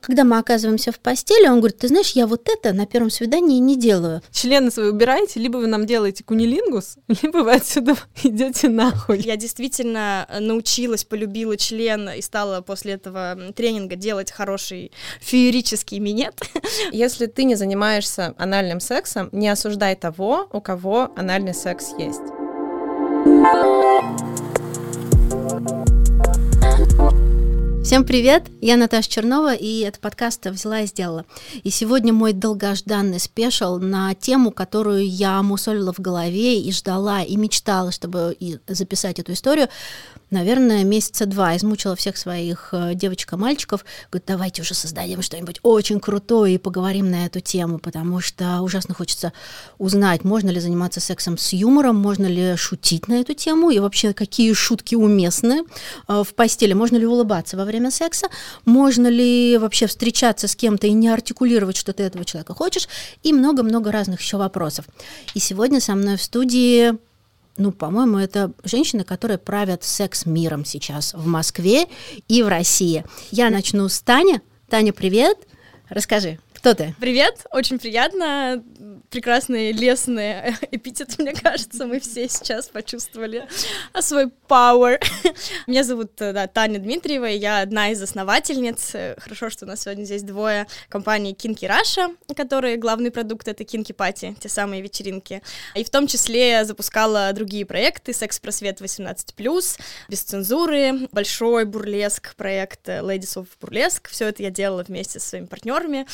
Когда мы оказываемся в постели, он говорит, ты знаешь, я вот это на первом свидании не делаю. Члены свои убираете, либо вы нам делаете кунилингус, либо вы отсюда идете нахуй. Я действительно научилась, полюбила член и стала после этого тренинга делать хороший феерический минет. Если ты не занимаешься анальным сексом, не осуждай того, у кого анальный секс есть. Всем привет, я Наташа Чернова, и это подкаст «Взяла и сделала». И сегодня мой долгожданный спешл на тему, которую я мусолила в голове и ждала, и мечтала, чтобы записать эту историю наверное, месяца два измучила всех своих э, девочек и мальчиков. Говорит, давайте уже создадим что-нибудь очень крутое и поговорим на эту тему, потому что ужасно хочется узнать, можно ли заниматься сексом с юмором, можно ли шутить на эту тему, и вообще какие шутки уместны э, в постели, можно ли улыбаться во время секса, можно ли вообще встречаться с кем-то и не артикулировать, что ты этого человека хочешь, и много-много разных еще вопросов. И сегодня со мной в студии ну, по-моему, это женщины, которые правят секс-миром сейчас в Москве и в России. Я начну с Тани. Таня, привет. Расскажи, кто ты? Привет, очень приятно прекрасный лесный эпитет, мне кажется, мы все сейчас почувствовали свой power. Меня зовут э, да, Таня Дмитриева, я одна из основательниц, хорошо, что у нас сегодня здесь двое, компании Kinky Russia, которые главный продукт — это Kinky Party, те самые вечеринки. И в том числе запускала другие проекты, «Секс-просвет 18+,» без цензуры, большой бурлеск, проект Ladies of Burlesque, все это я делала вместе со своими партнерами.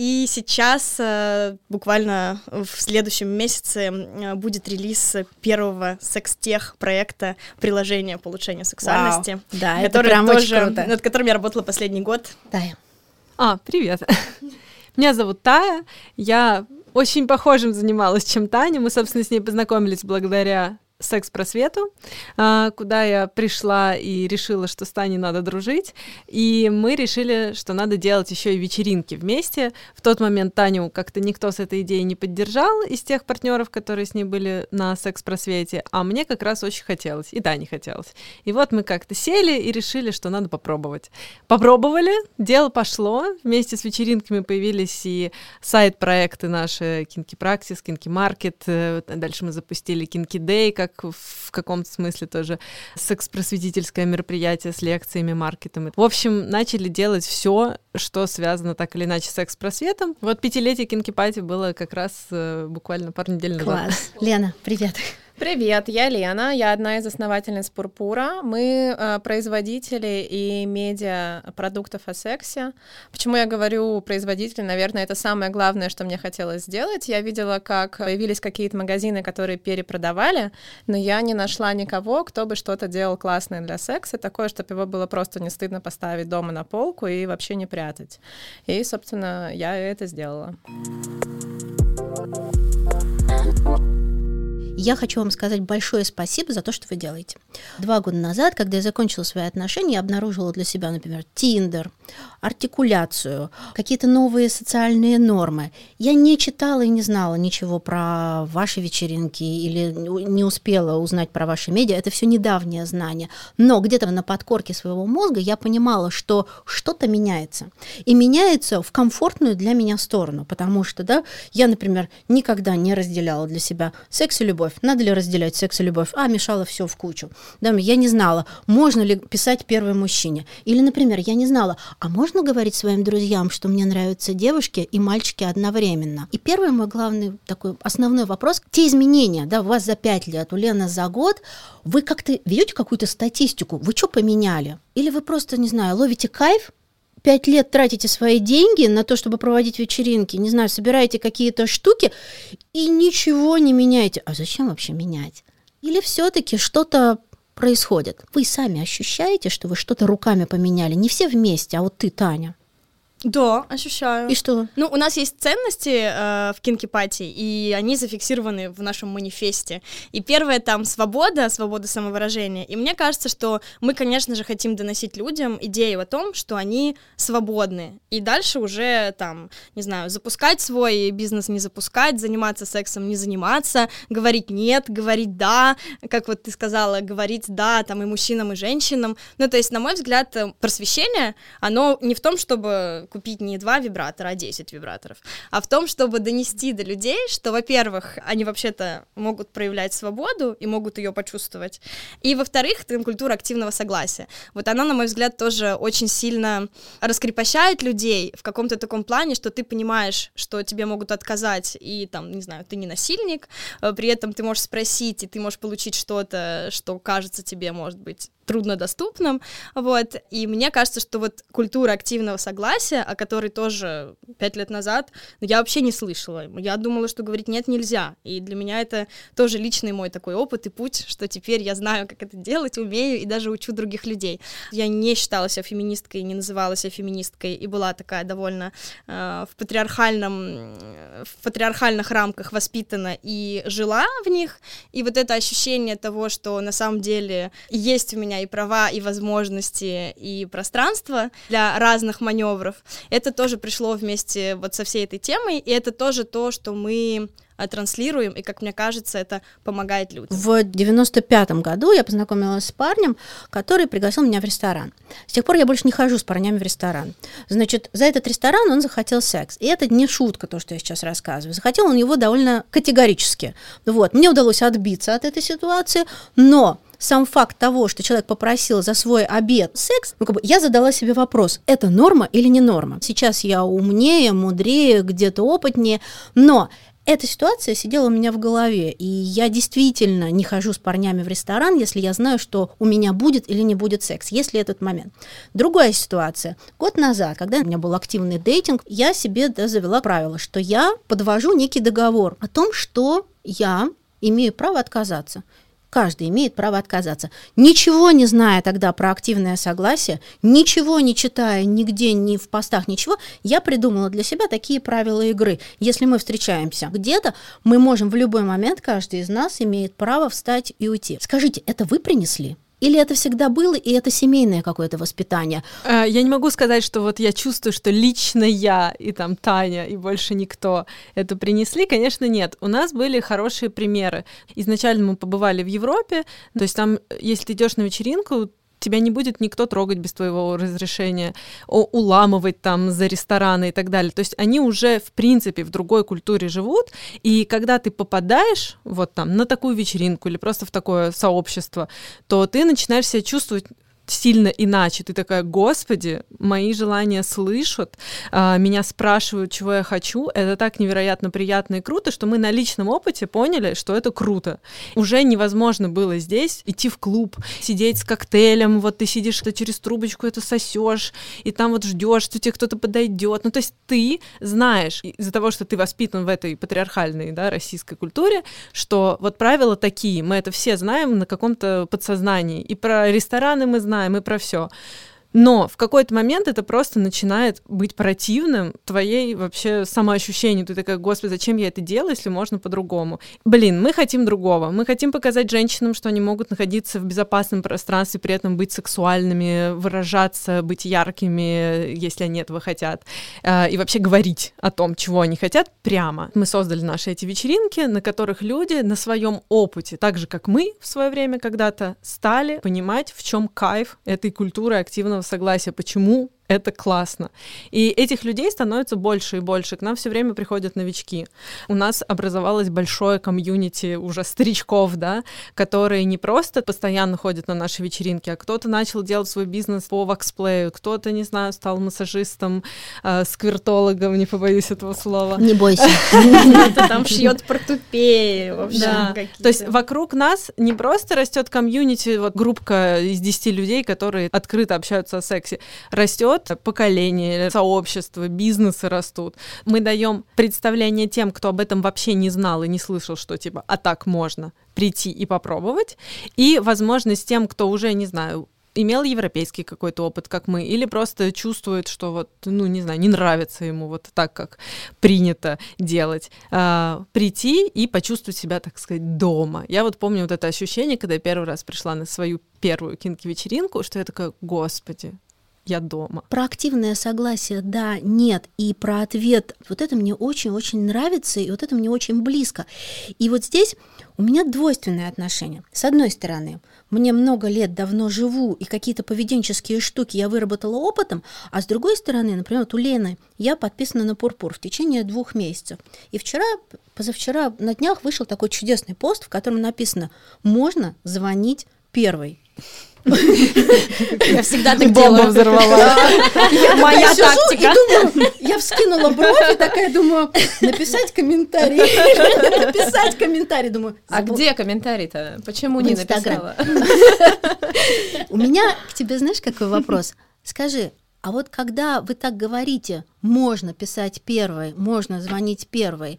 И сейчас э, буквально в следующем месяце будет релиз первого секс-тех проекта приложения по улучшению сексуальности. Вау. Да, это прям тоже, очень круто. Над которым я работала последний год. Тая. А, привет. Меня зовут Тая. Я очень похожим занималась, чем Таня. Мы, собственно, с ней познакомились благодаря секс-просвету, а, куда я пришла и решила, что с Таней надо дружить. И мы решили, что надо делать еще и вечеринки вместе. В тот момент Таню как-то никто с этой идеей не поддержал из тех партнеров, которые с ней были на секс-просвете, а мне как раз очень хотелось, и Тане хотелось. И вот мы как-то сели и решили, что надо попробовать. Попробовали, дело пошло, вместе с вечеринками появились и сайт-проекты наши Kinky Practice, Kinky Market, э, дальше мы запустили Kinky Day, как как в каком-то смысле тоже секс-просветительское мероприятие с лекциями, маркетом. В общем, начали делать все, что связано так или иначе с секс-просветом. Вот пятилетие Кинки-пати было как раз э, буквально пару недель назад. Класс. Лена, привет. Привет, я Лена, я одна из основательниц Пурпура. Мы э, производители и медиа продуктов о сексе. Почему я говорю производители? Наверное, это самое главное, что мне хотелось сделать. Я видела, как появились какие-то магазины, которые перепродавали, но я не нашла никого, кто бы что-то делал классное для секса, такое, чтобы его было просто не стыдно поставить дома на полку и вообще не прятать. И, собственно, я это сделала. Я хочу вам сказать большое спасибо за то, что вы делаете. Два года назад, когда я закончила свои отношения, я обнаружила для себя, например, Тиндер, артикуляцию, какие-то новые социальные нормы. Я не читала и не знала ничего про ваши вечеринки или не успела узнать про ваши медиа. Это все недавнее знание. Но где-то на подкорке своего мозга я понимала, что что-то меняется. И меняется в комфортную для меня сторону. Потому что, да, я, например, никогда не разделяла для себя секс и любовь любовь. Надо ли разделять секс и любовь? А, мешало все в кучу. Да, я не знала, можно ли писать первой мужчине. Или, например, я не знала, а можно говорить своим друзьям, что мне нравятся девушки и мальчики одновременно? И первый мой главный такой основной вопрос, те изменения, да, у вас за пять лет, у Лены за год, вы как-то ведете какую-то статистику, вы что поменяли? Или вы просто, не знаю, ловите кайф, пять лет тратите свои деньги на то, чтобы проводить вечеринки, не знаю, собираете какие-то штуки и ничего не меняете. А зачем вообще менять? Или все-таки что-то происходит? Вы сами ощущаете, что вы что-то руками поменяли? Не все вместе, а вот ты, Таня. Да, ощущаю. И что? Ну, у нас есть ценности э, в Кинки-пати, и они зафиксированы в нашем манифесте. И первое там свобода, свобода самовыражения. И мне кажется, что мы, конечно же, хотим доносить людям идею о том, что они свободны. И дальше уже там, не знаю, запускать свой бизнес, не запускать, заниматься сексом, не заниматься, говорить нет, говорить да, как вот ты сказала, говорить да там и мужчинам, и женщинам. Ну, то есть, на мой взгляд, просвещение, оно не в том, чтобы купить не два вибратора, а 10 вибраторов, а в том, чтобы донести до людей, что, во-первых, они вообще-то могут проявлять свободу и могут ее почувствовать, и, во-вторых, там культура активного согласия. Вот она, на мой взгляд, тоже очень сильно раскрепощает людей в каком-то таком плане, что ты понимаешь, что тебе могут отказать, и там, не знаю, ты не насильник, э, при этом ты можешь спросить, и ты можешь получить что-то, что кажется тебе, может быть, труднодоступным, вот, и мне кажется, что вот культура активного согласия, о которой тоже пять лет назад ну, я вообще не слышала, я думала, что говорить нет нельзя, и для меня это тоже личный мой такой опыт и путь, что теперь я знаю, как это делать, умею и даже учу других людей. Я не считала себя феминисткой, не называла себя феминисткой, и была такая довольно э, в патриархальном, в патриархальных рамках воспитана и жила в них, и вот это ощущение того, что на самом деле есть у меня и права, и возможности, и пространство для разных маневров, это тоже пришло вместе вот со всей этой темой, и это тоже то, что мы а, транслируем, и, как мне кажется, это помогает людям. В 95-м году я познакомилась с парнем, который пригласил меня в ресторан. С тех пор я больше не хожу с парнями в ресторан. Значит, за этот ресторан он захотел секс. И это не шутка, то, что я сейчас рассказываю. Захотел он его довольно категорически. Вот. Мне удалось отбиться от этой ситуации, но сам факт того, что человек попросил за свой обед секс, ну, как бы я задала себе вопрос, это норма или не норма? Сейчас я умнее, мудрее, где-то опытнее, но эта ситуация сидела у меня в голове, и я действительно не хожу с парнями в ресторан, если я знаю, что у меня будет или не будет секс, если этот момент. Другая ситуация. Год назад, когда у меня был активный дейтинг, я себе да, завела правило, что я подвожу некий договор о том, что я имею право отказаться. Каждый имеет право отказаться. Ничего не зная тогда про активное согласие, ничего не читая нигде, ни в постах, ничего, я придумала для себя такие правила игры. Если мы встречаемся где-то, мы можем в любой момент, каждый из нас имеет право встать и уйти. Скажите, это вы принесли? Или это всегда было, и это семейное какое-то воспитание? А, я не могу сказать, что вот я чувствую, что лично я и там Таня и больше никто это принесли. Конечно, нет. У нас были хорошие примеры. Изначально мы побывали в Европе, то есть там, если ты идешь на вечеринку, тебя не будет никто трогать без твоего разрешения, уламывать там за рестораны и так далее. То есть они уже, в принципе, в другой культуре живут, и когда ты попадаешь вот там на такую вечеринку или просто в такое сообщество, то ты начинаешь себя чувствовать сильно иначе. Ты такая, господи, мои желания слышат, а, меня спрашивают, чего я хочу. Это так невероятно приятно и круто, что мы на личном опыте поняли, что это круто. Уже невозможно было здесь идти в клуб, сидеть с коктейлем, вот ты сидишь, ты через трубочку это сосешь, и там вот ждешь, что тебе кто-то подойдет. Ну, то есть ты знаешь, из-за того, что ты воспитан в этой патриархальной, да, российской культуре, что вот правила такие, мы это все знаем на каком-то подсознании. И про рестораны мы знаем, знаем и про все. Но в какой-то момент это просто начинает быть противным твоей вообще самоощущению. Ты такая, господи, зачем я это делаю, если можно по-другому? Блин, мы хотим другого. Мы хотим показать женщинам, что они могут находиться в безопасном пространстве, при этом быть сексуальными, выражаться, быть яркими, если они этого хотят. А, и вообще говорить о том, чего они хотят, прямо. Мы создали наши эти вечеринки, на которых люди на своем опыте, так же, как мы в свое время когда-то, стали понимать, в чем кайф этой культуры активного согласия, почему это классно. И этих людей становится больше и больше. К нам все время приходят новички. У нас образовалось большое комьюнити уже старичков, да, которые не просто постоянно ходят на наши вечеринки, а кто-то начал делать свой бизнес по ваксплею, кто-то, не знаю, стал массажистом, э, сквертологом, не побоюсь этого слова. Не бойся. Кто-то там шьет портупеи, Да. То есть вокруг нас не просто растет комьюнити, вот группка из 10 людей, которые открыто общаются о сексе, растет растет поколение, сообщество, бизнесы растут. Мы даем представление тем, кто об этом вообще не знал и не слышал, что типа, а так можно прийти и попробовать, и возможность тем, кто уже, не знаю, имел европейский какой-то опыт, как мы, или просто чувствует, что вот, ну, не знаю, не нравится ему вот так, как принято делать, а, прийти и почувствовать себя, так сказать, дома. Я вот помню вот это ощущение, когда я первый раз пришла на свою первую кинки-вечеринку, что я такая, господи, я дома. Про активное согласие да, нет, и про ответ вот это мне очень-очень нравится, и вот это мне очень близко. И вот здесь у меня двойственное отношение. С одной стороны, мне много лет давно живу, и какие-то поведенческие штуки я выработала опытом, а с другой стороны, например, вот у Лены я подписана на Пурпур в течение двух месяцев. И вчера, позавчера на днях вышел такой чудесный пост, в котором написано «Можно звонить первой». Я всегда так делаю. взорвалась. Моя тактика. я вскинула бровь и такая думаю, написать комментарий, написать комментарий, думаю. А где комментарий-то? Почему не написала? У меня к тебе, знаешь, какой вопрос? Скажи, а вот когда вы так говорите, можно писать первой, можно звонить первой,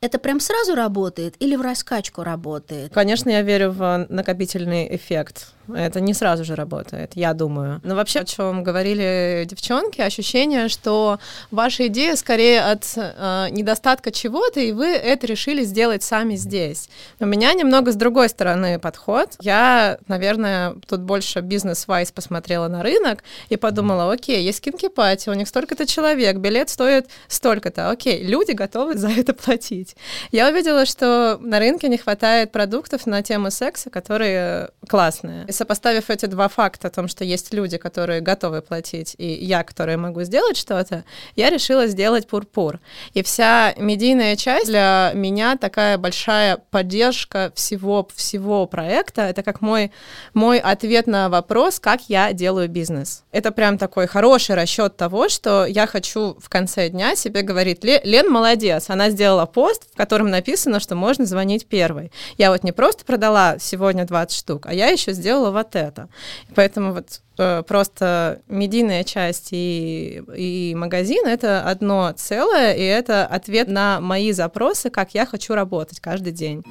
это прям сразу работает или в раскачку работает? Конечно, я верю в накопительный эффект. Это не сразу же работает, я думаю. Но вообще, о чем говорили девчонки, ощущение, что ваша идея скорее от э, недостатка чего-то, и вы это решили сделать сами здесь. У меня немного с другой стороны подход. Я, наверное, тут больше бизнес-вайс посмотрела на рынок и подумала, окей, есть кинки-пати, у них столько-то человек, билет стоит столько-то, окей, люди готовы за это платить. Я увидела, что на рынке не хватает продуктов на тему секса, которые классные. Сопоставив эти два факта о том, что есть люди, которые готовы платить, и я, которая могу сделать что-то, я решила сделать пурпур. И вся медийная часть для меня такая большая поддержка всего, всего проекта. Это как мой, мой ответ на вопрос, как я делаю бизнес. Это прям такой хороший расчет того, что я хочу в конце дня себе говорить, «Ле- Лен молодец, она сделала пост, в котором написано, что можно звонить первой. Я вот не просто продала сегодня 20 штук, а я еще сделала вот это. Поэтому вот э, просто медийная часть и, и магазин — это одно целое, и это ответ на мои запросы, как я хочу работать каждый день.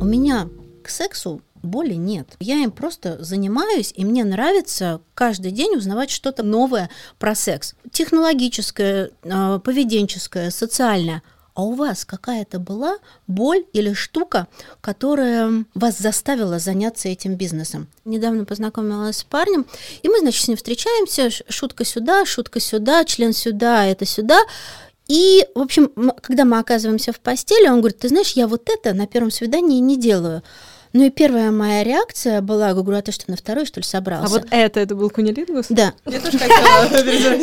У меня к сексу боли нет. Я им просто занимаюсь, и мне нравится каждый день узнавать что-то новое про секс. Технологическое, э, поведенческое, социальное. А у вас какая-то была боль или штука, которая вас заставила заняться этим бизнесом? Недавно познакомилась с парнем, и мы, значит, с ним встречаемся, шутка сюда, шутка сюда, член сюда, это сюда. И, в общем, когда мы оказываемся в постели, он говорит, ты знаешь, я вот это на первом свидании не делаю. Ну и первая моя реакция была, я говорю, а ты что, на второй, что ли, собрался? А вот это, это был кунилингус? Да, Я тоже хотела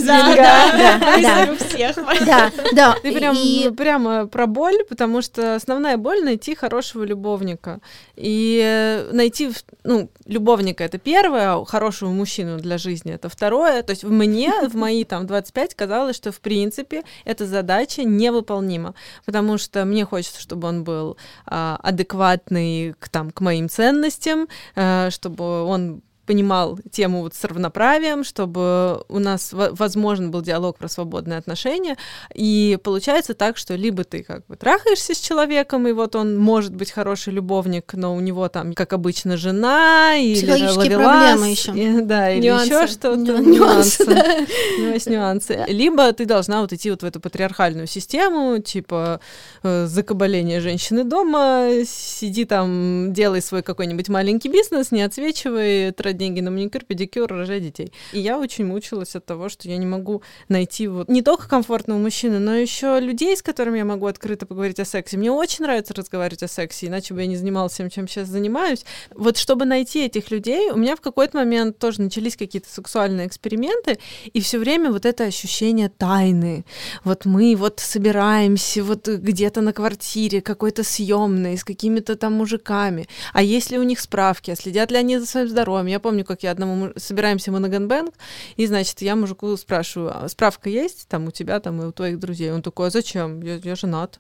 Да, да, да, да. у всех. да, да. Ты прям, И- прямо про боль, потому что основная боль — найти хорошего любовника. И э, найти, ну, любовника — это первое, а хорошего мужчину для жизни — это второе. То есть мне в мои там 25 казалось, что в принципе эта задача невыполнима, потому что мне хочется, чтобы он был а, адекватный к, там, к моим ценностям, э, чтобы он понимал тему вот с равноправием, чтобы у нас, во- возможно, был диалог про свободные отношения. И получается так, что либо ты как бы трахаешься с человеком, и вот он может быть хороший любовник, но у него там, как обычно, жена или ловелас, проблемы ещё. и- да, или Нюансы. еще что-то. Ню- Нюансы. нюансы, Есть нюансы. Либо ты должна вот идти вот в эту патриархальную систему, типа э, закабаление женщины дома, сиди там, делай свой какой-нибудь маленький бизнес, не отсвечивай, трать деньги на маникюр, педикюр, рожай детей. И я очень мучилась от того, что я не могу найти вот не только комфортного мужчину, но еще людей, с которыми я могу открыто поговорить о сексе. Мне очень нравится разговаривать о сексе, иначе бы я не занималась тем, чем сейчас занимаюсь. Вот чтобы найти этих людей, у меня в какой-то момент тоже начались какие-то сексуальные эксперименты, и все время вот это ощущение тайны. Вот мы вот собираемся вот где-то на квартире какой-то съемной с какими-то там мужиками. А есть ли у них справки? А следят ли они за своим здоровьем? Я помню, как я одному собираемся мы на гэнбэнг, и, значит, я мужику спрашиваю, а справка есть там у тебя там и у твоих друзей? Он такой, а зачем? Я, я женат.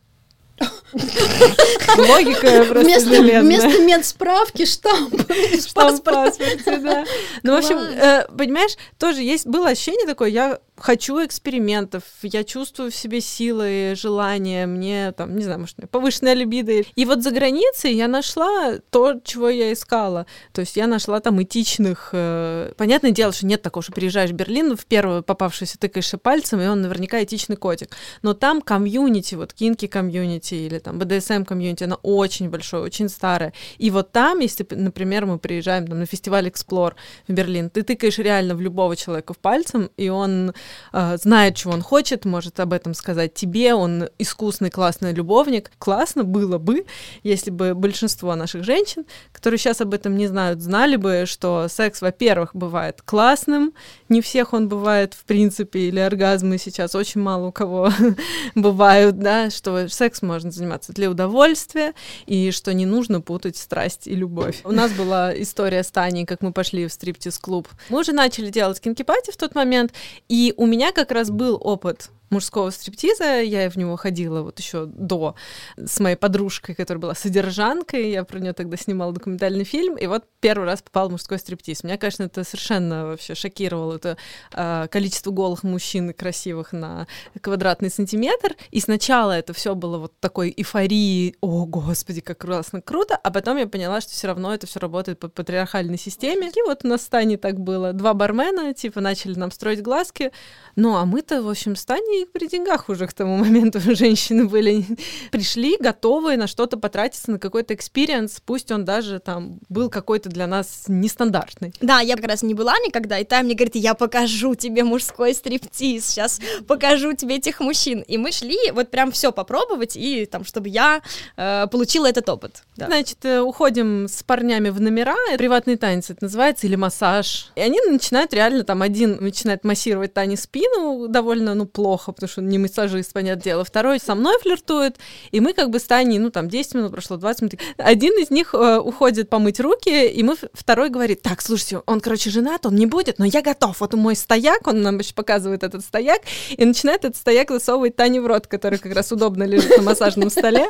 Логика просто Вместо, железная. вместо медсправки штамп. Штамп в паспорте, да. Ну, в общем, э, понимаешь, тоже есть было ощущение такое, я хочу экспериментов, я чувствую в себе силы, желание, мне там, не знаю, может, повышенная либидо. И вот за границей я нашла то, чего я искала. То есть я нашла там этичных... э, Понятное дело, что нет такого, что приезжаешь в Берлин, в первую попавшуюся тыкаешься пальцем, и он наверняка этичный котик. Но там комьюнити, вот кинки комьюнити или там BDSM-комьюнити, она очень большое, очень старое. И вот там, если, например, мы приезжаем там, на фестиваль Explore в Берлин, ты тыкаешь реально в любого человека пальцем, и он э, знает, чего он хочет, может об этом сказать тебе, он искусный, классный любовник. Классно было бы, если бы большинство наших женщин, которые сейчас об этом не знают, знали бы, что секс, во-первых, бывает классным, не всех он бывает в принципе, или оргазмы сейчас очень мало у кого бывают, да, что секс можно заниматься для удовольствия, и что не нужно путать страсть и любовь. У нас была история с Таней, как мы пошли в стриптиз-клуб. Мы уже начали делать кинки-пати в тот момент, и у меня как раз был опыт мужского стриптиза. Я в него ходила вот еще до с моей подружкой, которая была содержанкой. Я про нее тогда снимала документальный фильм. И вот первый раз попал в мужской стриптиз. Меня, конечно, это совершенно вообще шокировало. Это э, количество голых мужчин красивых на квадратный сантиметр. И сначала это все было вот такой эйфории. О, господи, как классно, круто. А потом я поняла, что все равно это все работает по патриархальной системе. И вот у нас в Стане так было. Два бармена, типа, начали нам строить глазки. Ну, а мы-то, в общем, Стане при деньгах уже к тому моменту женщины были. Пришли готовые на что-то потратиться, на какой-то experience, пусть он даже там был какой-то для нас нестандартный. Да, я как раз не была никогда, и там мне говорит, я покажу тебе мужской стриптиз, сейчас покажу тебе этих мужчин. И мы шли вот прям все попробовать, и там, чтобы я э, получила этот опыт. Да. Значит, э, уходим с парнями в номера, приватный танец это называется, или массаж. И они начинают реально, там один начинает массировать Тане спину довольно, ну, плохо, потому что он не массажист, понятное дело. Второй со мной флиртует, и мы как бы с Таней, ну, там, 10 минут прошло, 20 минут. Один из них э, уходит помыть руки, и мы, второй говорит, так, слушайте, он, короче, женат, он не будет, но я готов. Вот мой стояк, он нам еще показывает этот стояк, и начинает этот стояк засовывать Тане в рот, который как раз удобно лежит на массажном столе.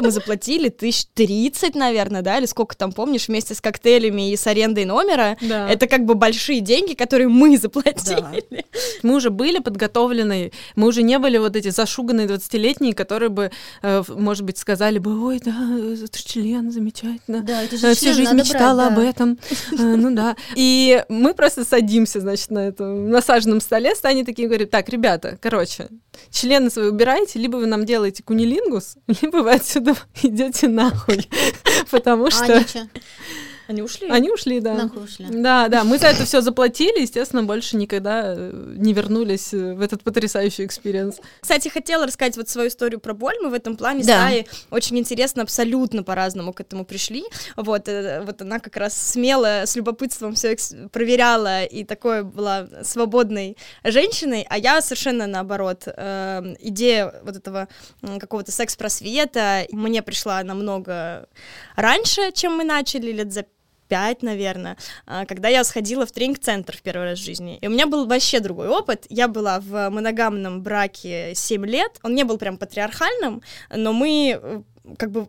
Мы заплатили тысяч тридцать, наверное, да, или сколько там, помнишь, вместе с коктейлями и с арендой номера. Да. Это как бы большие деньги, которые мы заплатили. Да. Мы уже были подготовлены, мы уже не были вот эти зашуганные 20-летние, которые бы, э, может быть, сказали бы, ой, да, это член, замечательно. Да, это же э, Всю жизнь мечтала брать, да. об этом. Э, ну да. И мы просто садимся, значит, на этом насаженном столе, станет такие говорит, так, ребята, короче, члены свои убираете, либо вы нам делаете кунилингус, либо вы отсюда идете нахуй. Потому а что... Они ушли? Они ушли, да. Нахуй ушли. Да, да, мы за это все заплатили, естественно, больше никогда э, не вернулись э, в этот потрясающий experience. Кстати, хотела рассказать вот свою историю про боль. Мы в этом плане да. с очень интересно, абсолютно по-разному к этому пришли. Вот, э, вот она как раз смело, с любопытством все проверяла и такой была свободной женщиной, а я совершенно наоборот. Эм, идея вот этого какого-то секс-просвета мне пришла намного раньше, чем мы начали, лет за пять, наверное, а, когда я сходила в тренинг-центр в первый раз в жизни. И у меня был вообще другой опыт. Я была в моногамном браке 7 лет. Он не был прям патриархальным, но мы э, как бы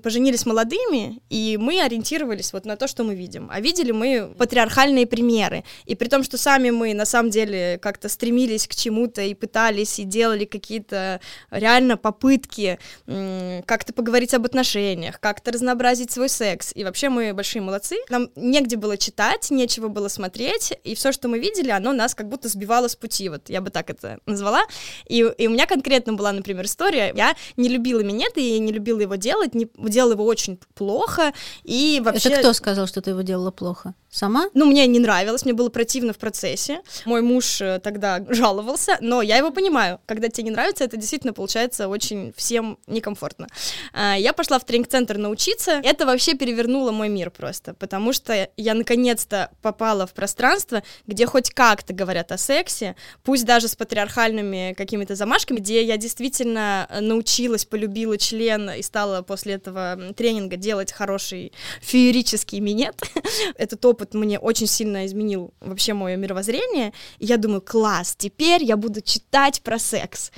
поженились молодыми, и мы ориентировались вот на то, что мы видим. А видели мы патриархальные примеры. И при том, что сами мы на самом деле как-то стремились к чему-то и пытались, и делали какие-то реально попытки как-то поговорить об отношениях, как-то разнообразить свой секс. И вообще мы большие молодцы. Нам негде было читать, нечего было смотреть, и все, что мы видели, оно нас как будто сбивало с пути. Вот я бы так это назвала. И, и у меня конкретно была, например, история. Я не любила минеты и не любила его делать, не, делала его очень плохо, и вообще... Это кто сказал, что ты его делала плохо? Сама? Ну, мне не нравилось, мне было противно в процессе. Мой муж э, тогда жаловался, но я его понимаю. Когда тебе не нравится, это действительно получается очень всем некомфортно. А, я пошла в тренинг-центр научиться. Это вообще перевернуло мой мир просто, потому что я наконец-то попала в пространство, где хоть как-то говорят о сексе, пусть даже с патриархальными какими-то замашками, где я действительно научилась, полюбила член и стала после этого тренинга делать хороший феерический минет. Это топ опыт мне очень сильно изменил вообще мое мировоззрение. И я думаю, класс, теперь я буду читать про секс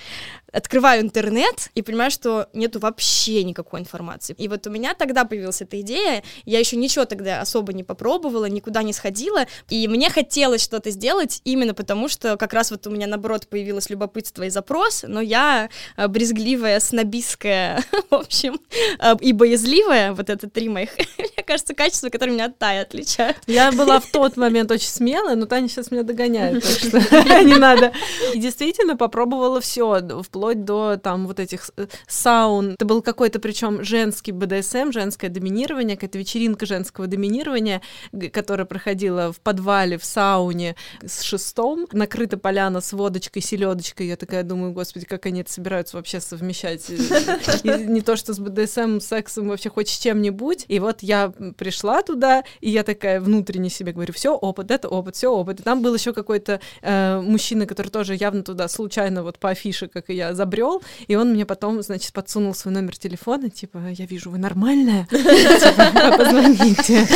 открываю интернет и понимаю, что нету вообще никакой информации. И вот у меня тогда появилась эта идея, я еще ничего тогда особо не попробовала, никуда не сходила, и мне хотелось что-то сделать именно потому, что как раз вот у меня, наоборот, появилось любопытство и запрос, но я э, брезгливая, снобистская общем, э, и боязливая, вот это три моих, мне кажется, качества, которые меня от Таи отличают. Я была в тот момент очень смелая, но Таня сейчас меня догоняет, так что не надо. И действительно попробовала все, вплоть до там вот этих э, саун. Это был какой-то причем женский БДСМ, женское доминирование, какая-то вечеринка женского доминирования, которая проходила в подвале, в сауне с шестом. Накрыта поляна с водочкой, селедочкой. Я такая думаю, господи, как они это собираются вообще совмещать. Не то, что с БДСМ, сексом, вообще хоть с чем-нибудь. И вот я пришла туда, и я такая внутренне себе говорю, все опыт, это опыт, все опыт. И там был еще какой-то э, мужчина, который тоже явно туда случайно вот по афише, как и я, забрел, и он мне потом, значит, подсунул свой номер телефона, типа, я вижу, вы нормальная, типа, позвоните.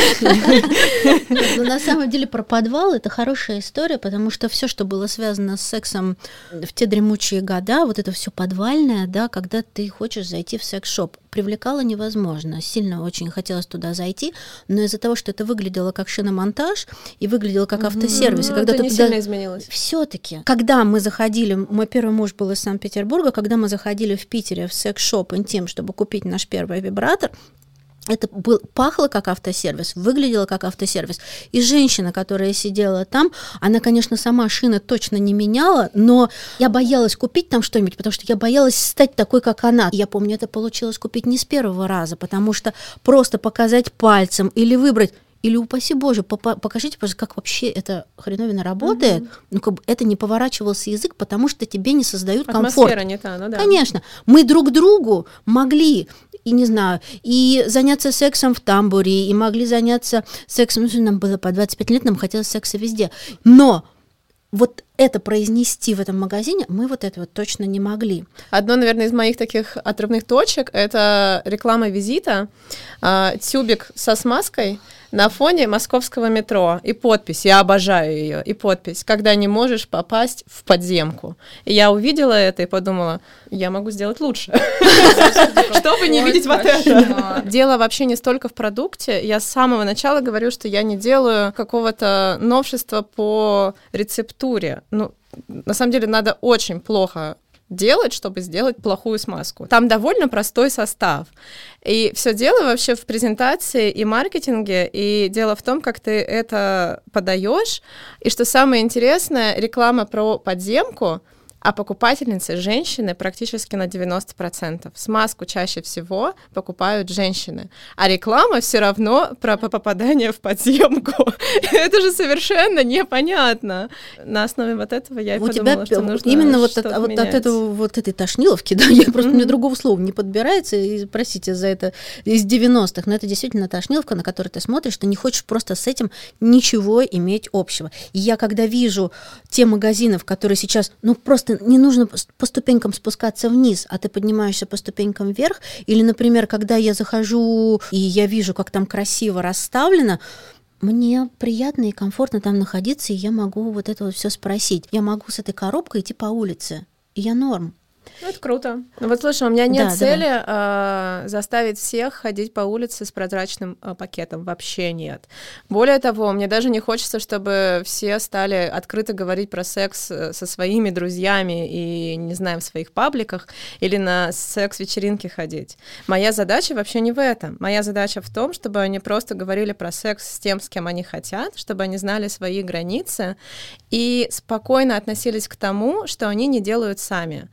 Но на самом деле про подвал это хорошая история, потому что все, что было связано с сексом в те дремучие года, вот это все подвальное, да, когда ты хочешь зайти в секс-шоп, привлекало невозможно. Сильно очень хотелось туда зайти, но из-за того, что это выглядело как шиномонтаж и выглядело как автосервис, Ну, и когда это ты не туда... сильно изменилось. Все-таки, когда мы заходили, мой первый муж был из Санкт-Петербурга, когда мы заходили в Питере в секс-шоп интим, чтобы купить наш первый вибратор, это был, пахло как автосервис, выглядело как автосервис. И женщина, которая сидела там, она, конечно, сама шины точно не меняла, но я боялась купить там что-нибудь, потому что я боялась стать такой, как она. Я помню, это получилось купить не с первого раза, потому что просто показать пальцем или выбрать или упаси Боже, покажите, пожалуйста, как вообще эта хреновина работает. Ну, как бы это не поворачивался язык, потому что тебе не создают комфорт. Атмосфера не та, ну да. Конечно. Мы друг другу могли, и не знаю, и заняться сексом в тамбуре, и могли заняться сексом, ну, нам было по 25 лет, нам хотелось секса везде. Но вот это произнести в этом магазине мы вот это вот точно не могли. Одно, наверное, из моих таких отрывных точек — это реклама визита, а, тюбик со смазкой на фоне московского метро и подпись, я обожаю ее, и подпись, когда не можешь попасть в подземку. И я увидела это и подумала, я могу сделать лучше, чтобы не видеть вот это. Дело вообще не столько в продукте, я с самого начала говорю, что я не делаю какого-то новшества по рецептуре. Ну, на самом деле надо очень плохо делать, чтобы сделать плохую смазку. Там довольно простой состав. И все дело вообще в презентации и маркетинге, и дело в том, как ты это подаешь. И что самое интересное, реклама про подземку, а покупательницы женщины практически на 90%. Смазку чаще всего покупают женщины, а реклама все равно про по- попадание в подземку. Это же совершенно непонятно. На основе вот этого я и У тебя подумала, что нужно именно вот, от, вот от этого вот этой тошниловки, да, я просто мне другого слова не подбирается, и простите за это из 90-х, но это действительно тошниловка, на которую ты смотришь, ты не хочешь просто с этим ничего иметь общего. И я когда вижу те магазины, в которые сейчас, ну просто не нужно по- ступенькам спускаться вниз, а ты поднимаешься по ступенькам вверх, или, например, когда я захожу и я вижу, как там красиво расставлено, мне приятно и комфортно там находиться, и я могу вот это вот все спросить. Я могу с этой коробкой идти по улице, и я норм. Ну, это круто. Ну вот слушай, у меня нет Да, цели а, заставить всех ходить по улице с прозрачным а, пакетом. Вообще нет. Более того, мне даже не хочется, чтобы все стали открыто говорить про секс э, со своими друзьями и, не знаю, в своих пабликах или на секс-вечеринки ходить. Моя задача вообще не в этом. Моя задача в том, чтобы они просто говорили про секс с тем, с кем они хотят, чтобы они знали свои границы и спокойно относились к тому, что они не делают сами.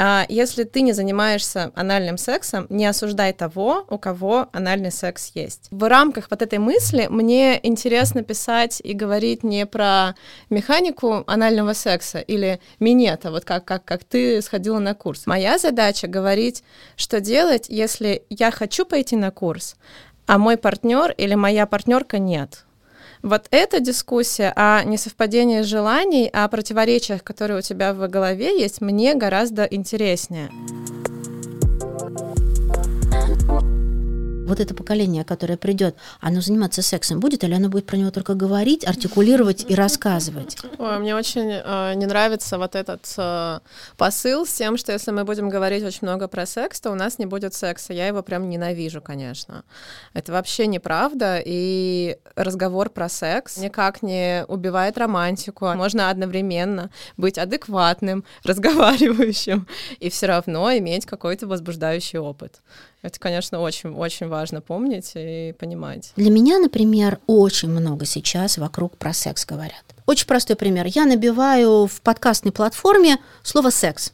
А, Если ты не занимаешься анальным сексом, не осуждай того, у кого анальный секс есть. В рамках вот этой мысли мне интересно писать и говорить не про механику анального секса или минета, вот как, как, как ты сходила на курс. Моя задача говорить, что делать, если я хочу пойти на курс, а мой партнер или моя партнерка нет. Вот эта дискуссия о несовпадении желаний, о противоречиях, которые у тебя в голове есть, мне гораздо интереснее. Вот это поколение, которое придет, оно заниматься сексом будет, или оно будет про него только говорить, артикулировать и рассказывать? Ой, мне очень э, не нравится вот этот э, посыл с тем, что если мы будем говорить очень много про секс, то у нас не будет секса. Я его прям ненавижу, конечно. Это вообще неправда, и разговор про секс никак не убивает романтику. Можно одновременно быть адекватным, разговаривающим, и все равно иметь какой-то возбуждающий опыт. Это, конечно, очень-очень важно помнить и понимать. Для меня, например, очень много сейчас вокруг про секс говорят. Очень простой пример. Я набиваю в подкастной платформе слово «секс»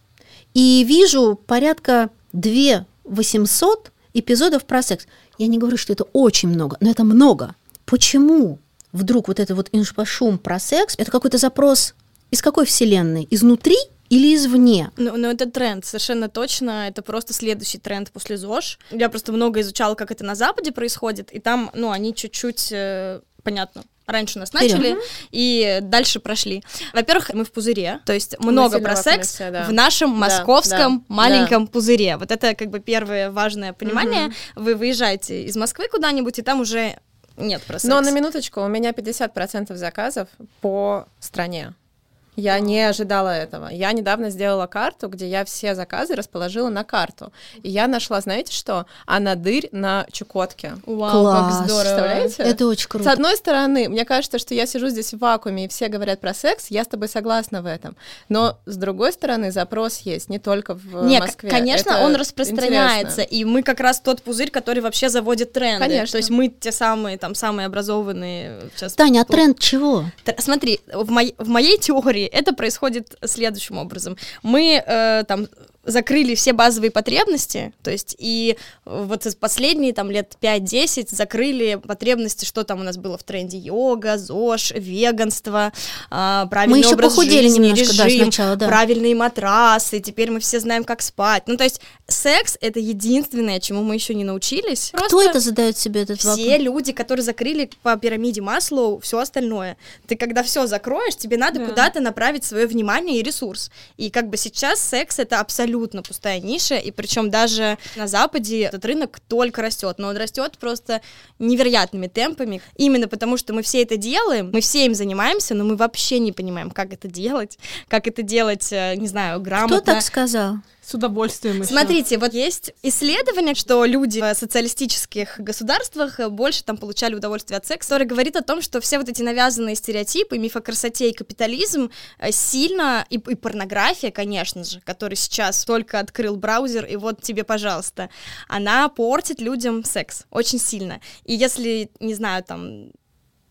и вижу порядка 2 800 эпизодов про секс. Я не говорю, что это очень много, но это много. Почему вдруг вот это вот инфошум про секс, это какой-то запрос из какой вселенной? Изнутри или извне? Ну, ну, это тренд, совершенно точно. Это просто следующий тренд после ЗОЖ. Я просто много изучала, как это на Западе происходит, и там, ну, они чуть-чуть, э, понятно, раньше нас Вперед. начали и дальше прошли. Во-первых, мы в пузыре, то есть много про секс все, да. в нашем московском да, маленьком да. пузыре. Вот это как бы первое важное понимание. Угу. Вы выезжаете из Москвы куда-нибудь, и там уже нет про секс. Но на минуточку, у меня 50% заказов по стране. Я не ожидала этого. Я недавно сделала карту, где я все заказы расположила на карту. И я нашла, знаете что? Анадырь на Чукотке. Вау, Класс. как здорово. Представляете? Это очень круто. С одной стороны, мне кажется, что я сижу здесь в вакууме, и все говорят про секс, я с тобой согласна в этом. Но, с другой стороны, запрос есть не только в Нет, Москве. конечно, Это он распространяется. Интересно. И мы как раз тот пузырь, который вообще заводит тренды. Конечно. То есть мы те самые, там, самые образованные. Сейчас Таня, а тренд чего? Смотри, в, мо- в моей теории это происходит следующим образом. Мы э, там закрыли все базовые потребности, то есть и вот последние там лет 5-10 закрыли потребности, что там у нас было в тренде, йога, ЗОЖ, веганство, а, правильный мы еще образ похудели жизни, немножко, режим, да, сначала, да. правильные матрасы, теперь мы все знаем, как спать. Ну, то есть секс — это единственное, чему мы еще не научились. Кто Просто это задает себе этот все вопрос? Все люди, которые закрыли по пирамиде Маслоу все остальное. Ты когда все закроешь, тебе надо да. куда-то направить свое внимание и ресурс. И как бы сейчас секс — это абсолютно абсолютно пустая ниша, и причем даже на Западе этот рынок только растет, но он растет просто невероятными темпами, именно потому что мы все это делаем, мы все им занимаемся, но мы вообще не понимаем, как это делать, как это делать, э, не знаю, грамотно. Кто так сказал? С удовольствием еще. Смотрите, вот есть исследование, что люди в социалистических государствах больше там получали удовольствие от секса, которое говорит о том, что все вот эти навязанные стереотипы, миф о красоте и капитализм э, сильно, и, и порнография, конечно же, который сейчас только открыл браузер, и вот тебе, пожалуйста, она портит людям секс очень сильно. И если, не знаю, там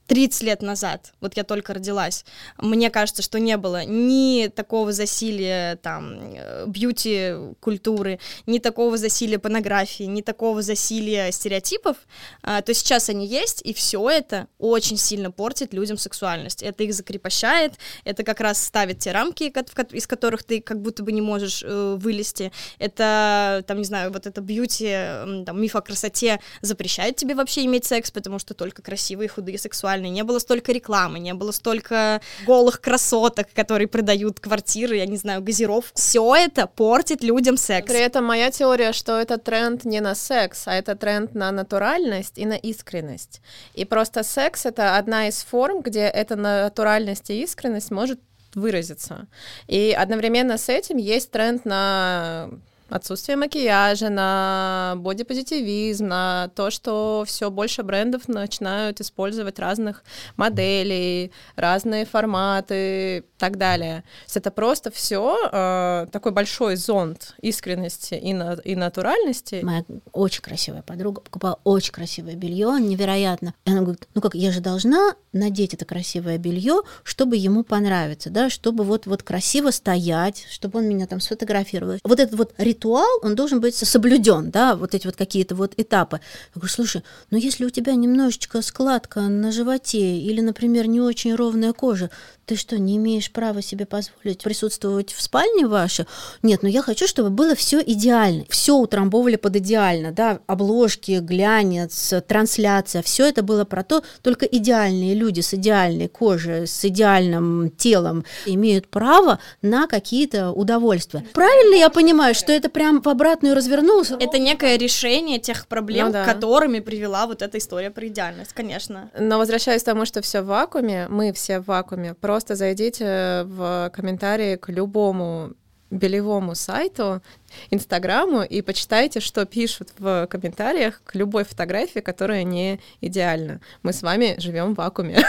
30 лет назад, вот я только родилась, мне кажется, что не было ни такого засилия там э, бьюти-культуры, ни такого засилия порнографии, ни такого засилия стереотипов, а, то сейчас они есть, и все это очень сильно портит людям сексуальность. Это их закрепощает, это как раз ставит те рамки, из которых ты как будто бы не можешь э, вылезти. Это, там, не знаю, вот это бьюти, там, миф о красоте запрещает тебе вообще иметь секс, потому что только красивые, худые, сексуальные сексуальной, не было столько рекламы, не было столько голых красоток, которые продают квартиры, я не знаю, газиров. Все это портит людям секс. При этом моя теория, что это тренд не на секс, а это тренд на натуральность и на искренность. И просто секс — это одна из форм, где эта натуральность и искренность может выразиться. И одновременно с этим есть тренд на отсутствие макияжа, на бодипозитивизм, на то, что все больше брендов начинают использовать разных моделей, разные форматы и так далее. То есть это просто все э, такой большой зонд искренности и, на, и натуральности. Моя очень красивая подруга покупала очень красивое белье, невероятно. И она говорит, ну как, я же должна надеть это красивое белье, чтобы ему понравиться, да, чтобы вот, вот красиво стоять, чтобы он меня там сфотографировал. Вот этот вот ритуал, он должен быть соблюден, да, вот эти вот какие-то вот этапы. Я говорю, слушай, ну если у тебя немножечко складка на животе или, например, не очень ровная кожа, ты что, не имеешь право себе позволить присутствовать в спальне вашей. Нет, но я хочу, чтобы было все идеально. Все утрамбовали под идеально, да, обложки, глянец, трансляция, все это было про то, только идеальные люди с идеальной кожей, с идеальным телом имеют право на какие-то удовольствия. Правильно я понимаю, что это прям в обратную развернулось? Это некое решение тех проблем, ну, да. которыми привела вот эта история про идеальность, конечно. Но возвращаясь к тому, что все в вакууме, мы все в вакууме, просто зайдите в комментарии к любому белевому сайту, Инстаграму и почитайте, что пишут в комментариях к любой фотографии, которая не идеальна. Мы с вами живем в вакууме.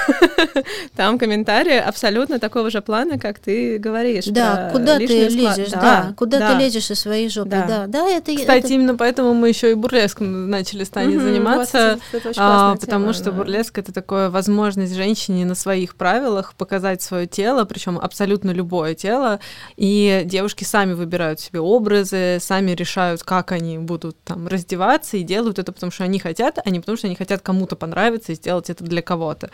Там комментарии абсолютно такого же плана, как ты говоришь. Да, куда ты лезешь, да, куда ты лезешь со своей жопой, да, да, это. Кстати, именно поэтому мы еще и бурлеском начали с Таней заниматься, а, потому что бурлеск это такая возможность женщине на своих правилах показать свое тело, причем абсолютно любое тело, и девушки сами выбирают себе образы образы, сами решают, как они будут там раздеваться и делают это, потому что они хотят, а не потому что они хотят кому-то понравиться и сделать это для кого-то.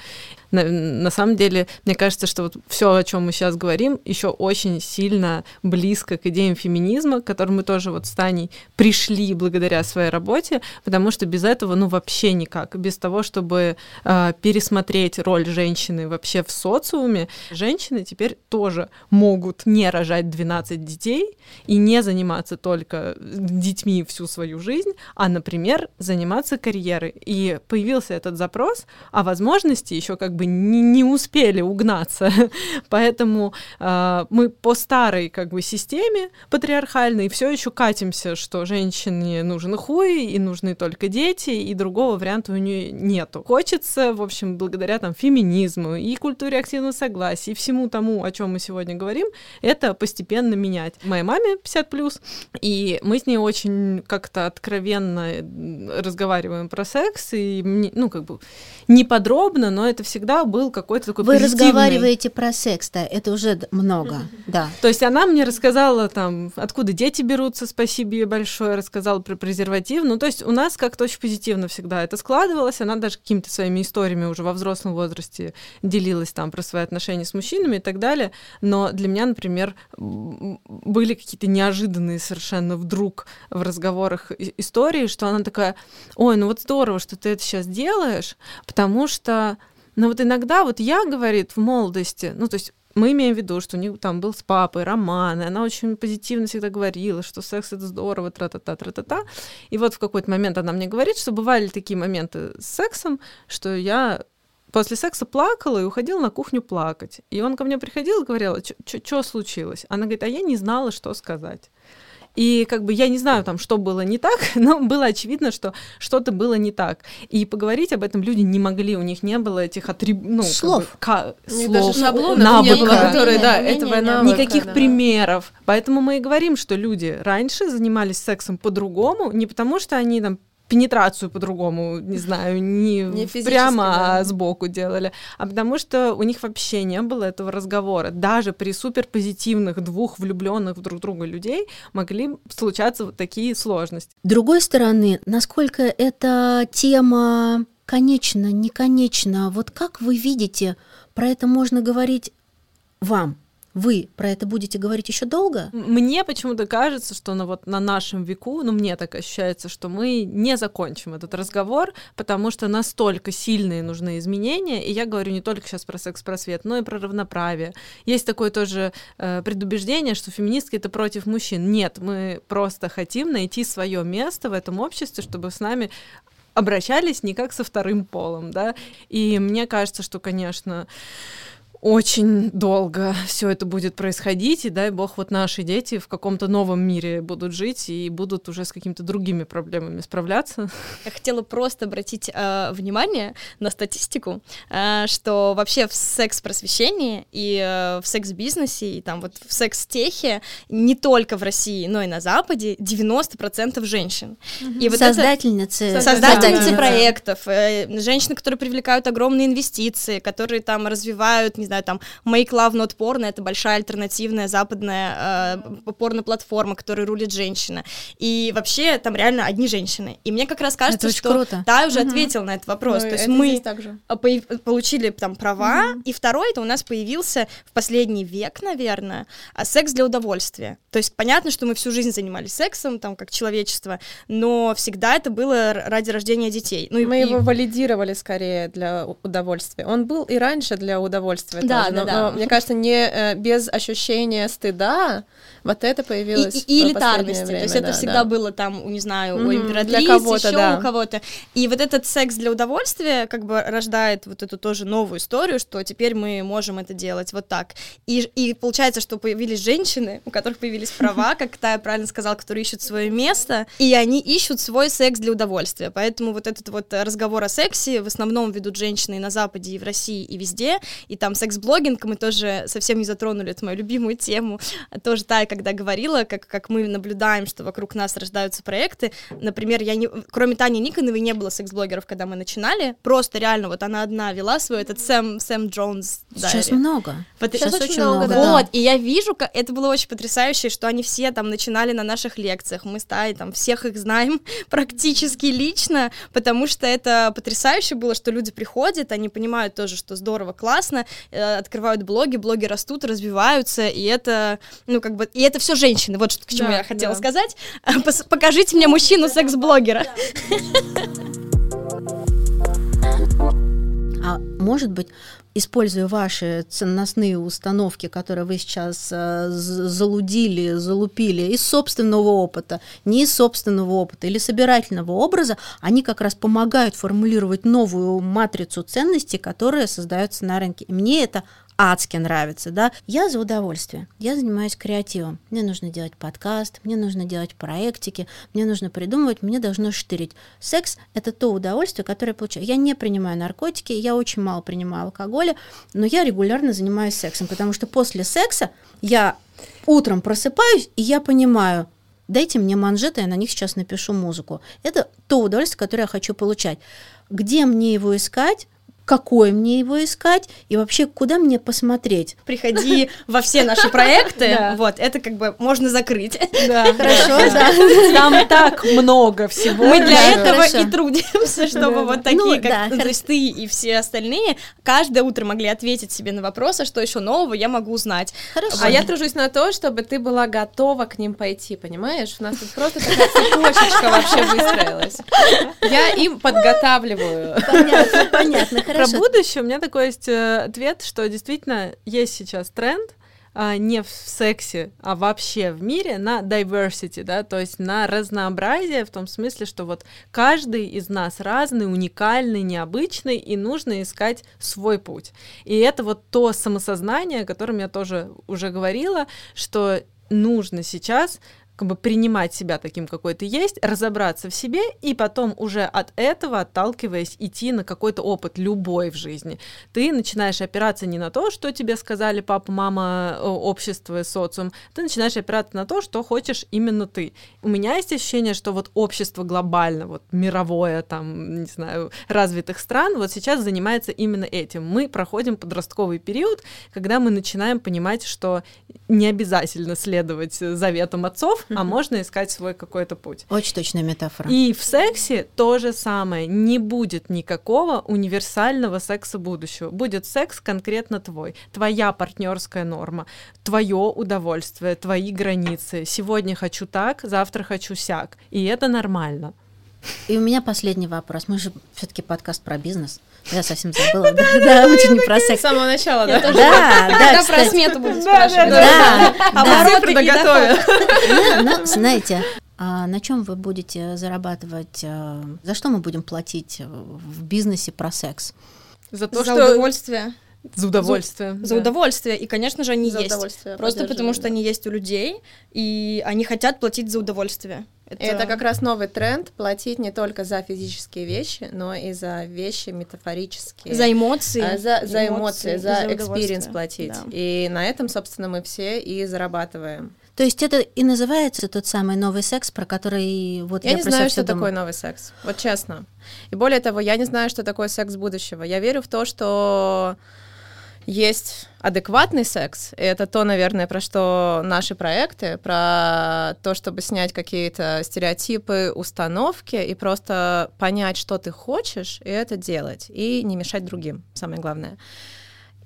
На, на самом деле, мне кажется, что вот все, о чем мы сейчас говорим, еще очень сильно близко к идеям феминизма, к которым мы тоже вот с Таней пришли благодаря своей работе, потому что без этого, ну, вообще никак. Без того, чтобы э, пересмотреть роль женщины вообще в социуме, женщины теперь тоже могут не рожать 12 детей и не заниматься заниматься только детьми всю свою жизнь, а, например, заниматься карьерой. И появился этот запрос, а возможности еще как бы не, не успели угнаться. Поэтому э, мы по старой как бы системе патриархальной все еще катимся, что женщине нужен хуй, и нужны только дети, и другого варианта у нее нету. Хочется, в общем, благодаря там феминизму и культуре активного согласия, и всему тому, о чем мы сегодня говорим, это постепенно менять. Моей маме 50 плюс, и мы с ней очень как-то откровенно разговариваем про секс, и, ну, как бы, не подробно, но это всегда был какой-то такой Вы позитивный... разговариваете про секс, да, это уже много, да. То есть она мне рассказала там, откуда дети берутся, спасибо ей большое, рассказала про презерватив, ну, то есть у нас как-то очень позитивно всегда это складывалось, она даже какими-то своими историями уже во взрослом возрасте делилась там про свои отношения с мужчинами и так далее, но для меня, например, были какие-то неожиданные совершенно вдруг в разговорах истории, что она такая, ой, ну вот здорово, что ты это сейчас делаешь, потому что, ну вот иногда вот я, говорит, в молодости, ну то есть мы имеем в виду, что у них там был с папой роман, и она очень позитивно всегда говорила, что секс это здорово, тра-та-та, тра-та-та. И вот в какой-то момент она мне говорит, что бывали такие моменты с сексом, что я после секса плакала и уходила на кухню плакать. И он ко мне приходил и говорил, что случилось? Она говорит, а я не знала, что сказать. И как бы я не знаю там, что было не так, но было очевидно, что что-то было не так. И поговорить об этом люди не могли, у них не было этих атрибутов, ну, слов, как бы, слов даже шаблонов навыков, не было, которые, да, этого навыка, никаких да. примеров. Поэтому мы и говорим, что люди раньше занимались сексом по-другому, не потому что они там пенетрацию по-другому, не знаю, не, не прямо, да. а сбоку делали, а потому что у них вообще не было этого разговора. Даже при суперпозитивных двух влюбленных в друг друга людей могли случаться вот такие сложности. С другой стороны, насколько эта тема конечна, не конечна, вот как вы видите, про это можно говорить вам, вы про это будете говорить еще долго? Мне почему-то кажется, что на, вот, на нашем веку, ну мне так ощущается, что мы не закончим этот разговор, потому что настолько сильные нужны изменения, и я говорю не только сейчас про секс-просвет, но и про равноправие. Есть такое тоже э, предубеждение, что феминистки это против мужчин. Нет, мы просто хотим найти свое место в этом обществе, чтобы с нами обращались не как со вторым полом, да, и мне кажется, что, конечно, очень долго все это будет происходить, и дай бог вот наши дети в каком-то новом мире будут жить и будут уже с какими-то другими проблемами справляться. Я хотела просто обратить э, внимание на статистику, э, что вообще в секс-просвещении и э, в секс-бизнесе, и там вот в секс-техе не только в России, но и на Западе 90% женщин. Mm-hmm. И вот создательницы. Это, создательницы проектов, э, женщины, которые привлекают огромные инвестиции, которые там развивают, не знаю, там Make Love Not Porn, это большая альтернативная западная э, порно-платформа, которая рулит женщина. И вообще там реально одни женщины. И мне как раз кажется, это что круто. Та уже угу. ответил на этот вопрос. Ну, То есть мы также. получили там права, угу. и второй это у нас появился в последний век, наверное, а секс для удовольствия. То есть понятно, что мы всю жизнь занимались сексом, там, как человечество, но всегда это было ради рождения детей. Ну, мы и... его валидировали скорее для удовольствия. Он был и раньше для удовольствия да, тоже, да, но, да. но мне кажется, не э, без ощущения стыда вот это появилось. И, и, и элитарности. Время, то есть да, это всегда да. было там, не знаю, mm-hmm. у императрицы, кого-то, еще да. у кого-то. И вот этот секс для удовольствия как бы рождает вот эту тоже новую историю, что теперь мы можем это делать вот так. И, и получается, что появились женщины, у которых появились права, как Тая правильно сказала, которые ищут свое место, и они ищут свой секс для удовольствия. Поэтому вот этот вот разговор о сексе в основном ведут женщины и на Западе, и в России, и везде. И там секс-блогинг мы тоже совсем не затронули, это мою любимую тему. Тоже Тая когда говорила, как, как мы наблюдаем, что вокруг нас рождаются проекты. Например, я не, кроме Тани Никоновой не было секс-блогеров, когда мы начинали. Просто реально вот она одна вела свой этот Сэм, Сэм Джонс. Сейчас дайри. много. Вот, сейчас, сейчас очень много, да. Вот, и я вижу, как это было очень потрясающе, что они все там начинали на наших лекциях. Мы с Таей там всех их знаем практически лично, потому что это потрясающе было, что люди приходят, они понимают тоже, что здорово, классно, э, открывают блоги, блоги растут, развиваются, и это, ну, как бы, и это все женщины, вот что, к чему да, я хотела да. сказать. Покажите мне мужчину секс-блогера. А может быть, используя ваши ценностные установки, которые вы сейчас э, залудили, залупили из собственного опыта, не из собственного опыта или собирательного образа, они как раз помогают формулировать новую матрицу ценностей, которые создаются на рынке. И мне это адски нравится, да. Я за удовольствие, я занимаюсь креативом. Мне нужно делать подкаст, мне нужно делать проектики, мне нужно придумывать, мне должно штырить. Секс — это то удовольствие, которое я получаю. Я не принимаю наркотики, я очень мало принимаю алкоголя, но я регулярно занимаюсь сексом, потому что после секса я утром просыпаюсь, и я понимаю, дайте мне манжеты, я на них сейчас напишу музыку. Это то удовольствие, которое я хочу получать. Где мне его искать? Какой мне его искать и вообще куда мне посмотреть. Приходи во все наши проекты, вот, это как бы можно закрыть. Да, хорошо, да. Там так много всего. Мы для этого и трудимся, чтобы вот такие, как ты и все остальные, каждое утро могли ответить себе на вопросы, что еще нового я могу узнать. Хорошо. А я тружусь на то, чтобы ты была готова к ним пойти, понимаешь? У нас тут просто такая цепочечка вообще выстроилась. Я им подготавливаю. Понятно, понятно, хорошо. Про будущее у меня такой есть э, ответ, что действительно есть сейчас тренд, а, не в сексе, а вообще в мире на diversity, да, то есть на разнообразие в том смысле, что вот каждый из нас разный, уникальный, необычный, и нужно искать свой путь. И это вот то самосознание, о котором я тоже уже говорила, что нужно сейчас как бы принимать себя таким, какой ты есть, разобраться в себе и потом уже от этого, отталкиваясь, идти на какой-то опыт любой в жизни. Ты начинаешь опираться не на то, что тебе сказали папа, мама, общество, социум, ты начинаешь опираться на то, что хочешь именно ты. У меня есть ощущение, что вот общество глобально, вот мировое, там, не знаю, развитых стран, вот сейчас занимается именно этим. Мы проходим подростковый период, когда мы начинаем понимать, что не обязательно следовать заветам отцов, а можно искать свой какой-то путь. Очень точная метафора. И в сексе то же самое. Не будет никакого универсального секса будущего. Будет секс конкретно твой, твоя партнерская норма, твое удовольствие, твои границы. Сегодня хочу так, завтра хочу сяк. И это нормально. И у меня последний вопрос. Мы же все-таки подкаст про бизнес. Я совсем забыла. Да, лучше не про секс. С самого начала, да? Да, да. Когда про смету будут спрашивать. Да, а цифры готовят. Ну, знаете, а на чем вы будете зарабатывать? Э, за что мы будем платить в бизнесе про секс? За то, что удовольствие. За удовольствие. За, да. за удовольствие. И, конечно же, они за есть. Просто потому, что они есть у людей, и они хотят платить за удовольствие. Это... это как раз новый тренд платить не только за физические вещи, но и за вещи метафорические. За эмоции. А, за, за эмоции, за experience платить. Да. И на этом, собственно, мы все и зарабатываем. То есть это и называется тот самый новый секс, про который вот я, я не знаю, что думаю. такое новый секс. Вот честно. И более того, я не знаю, что такое секс будущего. Я верю в то, что есть адекватный секс. И это то, наверное, про что наши проекты, про то, чтобы снять какие-то стереотипы, установки и просто понять, что ты хочешь, и это делать, и не мешать другим, самое главное.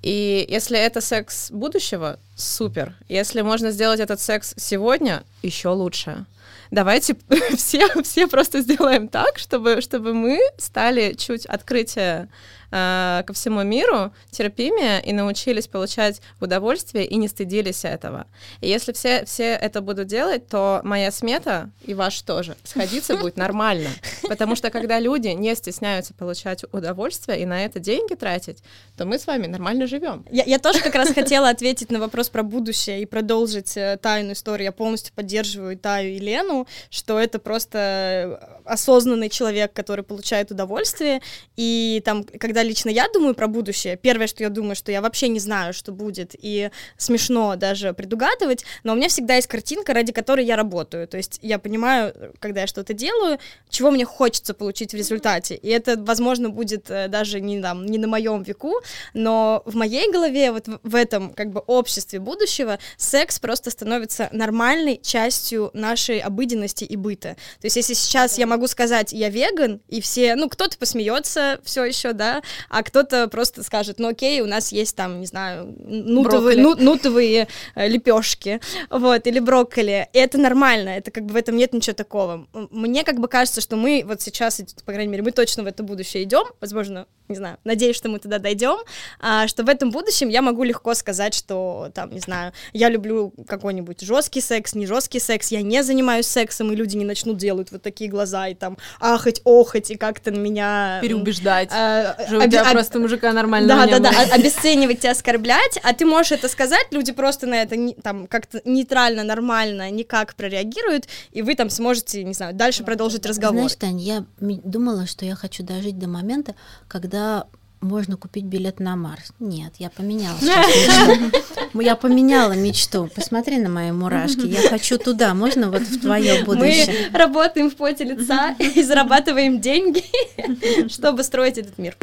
И если это секс будущего, супер. Если можно сделать этот секс сегодня, еще лучше. Давайте все, все просто сделаем так, чтобы, чтобы мы стали чуть открытие э, ко всему миру терпимее и научились получать удовольствие и не стыдились этого. И если все, все это будут делать, то моя смета и ваш тоже сходиться будет нормально. Потому что когда люди не стесняются получать удовольствие и на это деньги тратить, то мы с вами нормально живем. Я, я тоже как раз хотела ответить на вопрос про будущее и продолжить э, тайную историю. Я полностью поддерживаю Таю и Лену, что это просто осознанный человек, который получает удовольствие. И там, когда лично я думаю про будущее, первое, что я думаю, что я вообще не знаю, что будет, и смешно даже предугадывать, но у меня всегда есть картинка, ради которой я работаю. То есть я понимаю, когда я что-то делаю, чего мне хочется получить в результате. И это, возможно, будет э, даже не, там, не на моем веку, но в моей голове, вот в этом как бы обществе будущего, секс просто становится нормальной частью нашей обыденности и быта. То есть если сейчас я могу сказать, я веган, и все, ну, кто-то посмеется все еще, да, а кто-то просто скажет, ну окей, у нас есть там, не знаю, нутовые, ну, нутовые э, лепешки, вот, или брокколи. И это нормально, это как бы в этом нет ничего такого. Мне как бы кажется, что мы вот сейчас, по крайней мере, мы точно в это будущее идем, возможно, не знаю, надеюсь, что мы туда дойдем, а, что в этом будущем я могу легко сказать, что там, не знаю, я люблю какой-нибудь жесткий секс, не жесткий секс, я не занимаюсь сексом, и люди не начнут делать вот такие глаза и там ахать, охать, и как-то на меня... Переубеждать. А, же у об, тебя об, просто мужика нормально Да, да, да, обесценивать тебя, оскорблять, а ты можешь это сказать, люди просто на это там как-то нейтрально, нормально, никак прореагируют, и вы там сможете, не знаю, дальше продолжить разговор. Знаешь, Тань, я думала, что я хочу дожить до момента, когда можно купить билет на Марс. Нет, я поменяла. Я поменяла мечту. Посмотри на мои мурашки. Я хочу туда. Можно вот в твое будущее? Мы работаем в поте лица и зарабатываем деньги, чтобы строить этот мир.